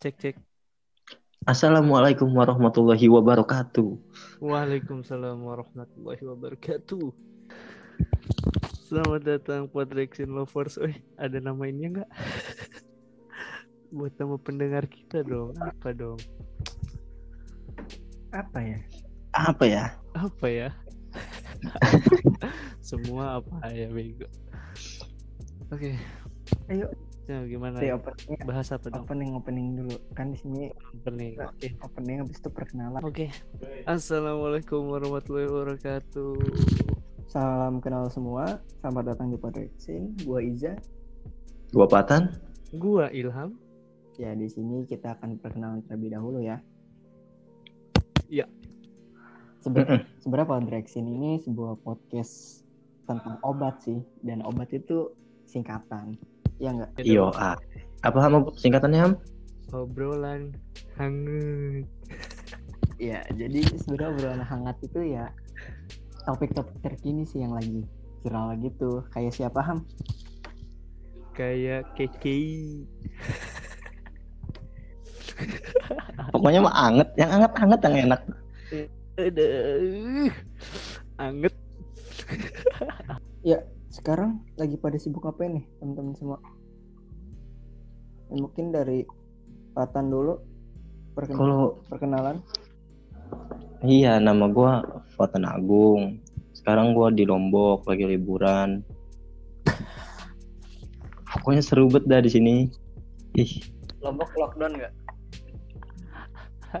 Cek cek. Assalamualaikum warahmatullahi wabarakatuh. Waalaikumsalam warahmatullahi wabarakatuh. Selamat datang Podrexin Lovers. Eh, ada nama ini enggak? Buat nama pendengar kita dong. Apa dong? apa ya Apa ya? Apa ya? Semua apa ya bego. Oke. ayo Nah, gimana? dari opening Bahas apa dong? opening opening dulu kan di sini Opening. Oke. opening habis itu perkenalan Oke. Assalamualaikum warahmatullahi wabarakatuh. salam kenal semua selamat datang di Podrexin gua Iza Gua Patan. Gua Ilham. ya di sini kita akan perkenalan terlebih dahulu ya Iya. Sebe- sebenarnya Podrexin ini sebuah podcast tentang obat sih dan obat itu singkatan ya enggak Iyo, ah. Apa ham singkatannya ham? Obrolan hangat. ya jadi sebenarnya obrolan hangat itu ya topik-topik terkini sih yang lagi viral gitu kayak siapa ham Kayak keke. Pokoknya mah anget, yang anget-anget yang enak. Aduh. Anget. Sekarang lagi pada sibuk apa nih teman-teman semua Ya, mungkin dari Patan dulu perken- Kalau perkenalan iya nama gua Fatan Agung. Sekarang gua di Lombok lagi liburan. Pokoknya seru banget dah di sini. Ih, Lombok lockdown nggak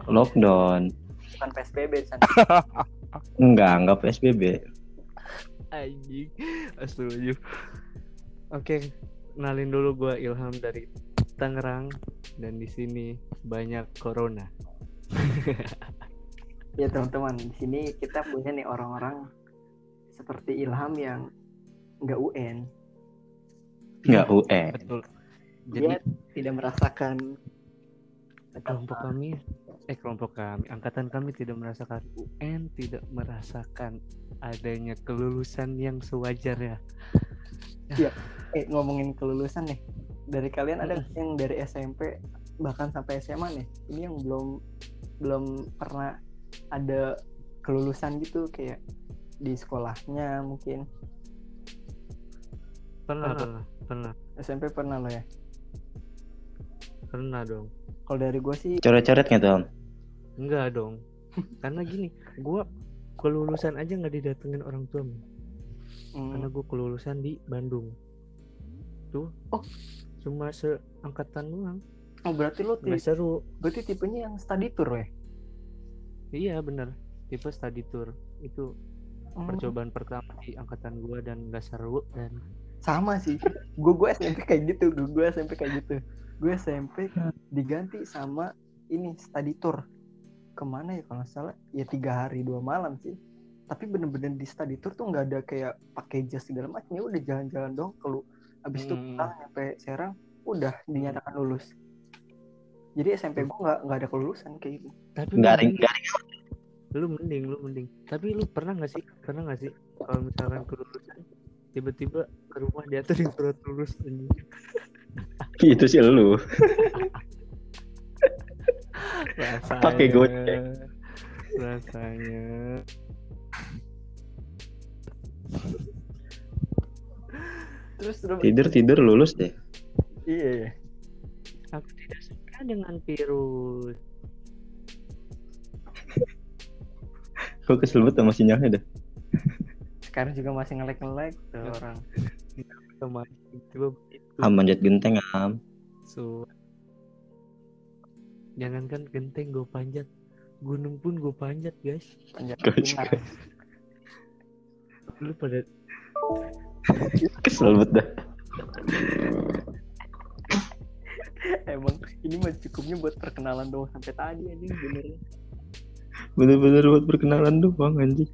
lockdown. bukan PSBB San. Enggak, enggak PSBB. Anjing. Astaga. Oke, kenalin dulu gua Ilham dari Tangerang dan di sini banyak corona. ya teman-teman di sini kita punya nih orang-orang seperti Ilham yang nggak UN Enggak UE. Betul. dia Jadi tidak merasakan kelompok kami eh kelompok kami. Angkatan kami tidak merasakan UN tidak merasakan adanya kelulusan yang sewajarnya eh ngomongin kelulusan nih. Dari kalian ada yang dari SMP bahkan sampai SMA nih ini yang belum belum pernah ada kelulusan gitu kayak di sekolahnya mungkin. Pernah pernah pernah. SMP pernah lo ya? Pernah dong. Kalau dari gue sih Coret-coret nggak tuh? Enggak dong. Karena gini gua kelulusan aja nggak didatengin orang tua men. mm, karena gua kelulusan di Bandung. Tuh. Oh. cuma seangkatan doang. Oh berarti lo ti- nggak seru. berarti tipenya yang study tour ya iya bener. Tipe study tour. Itu Hmm, percobaan pertama di angkatan gua dan nggak seru dan sama sih. Gue gue SMP kayak gitu. Gue gue SMP kayak gitu. Gue SMP diganti sama ini study tour ke mana ya kalau salah? Ya tiga hari dua malam sih. Tapi bener-bener di study tour tuh nggak ada kayak pakai jas segala macam. Ya udah jalan-jalan dong kalau abis itu Hmm. pulang sampai Serang udah dinyatakan lulus. Jadi SMP gue nggak nggak ada kelulusan kayak gitu. Tapi Garing, lu, garing. lu mending lu mending. Tapi lu pernah nggak sih pernah nggak sih kalau misalkan kelulusan tiba-tiba ke rumah dia tuh surat lulus. Itu sih lu. rasanya Pakai goceng. rasanya terus terus Tidur-tidur lulus deh. iya iya. aku tidak suka dengan virus Gue kesel banget sama sinyalnya dah. sekarang juga masih ngelek ngelek tuh orang sama tiba begitu Ham manjat genteng am. so jangankan genteng gue panjat gunung pun gue panjat guys panjat juga. lu pada Kesel banget dah. emang ini mah cukupnya buat perkenalan doang sampai tadi anjing bener Bener-bener buat perkenalan doang anjing.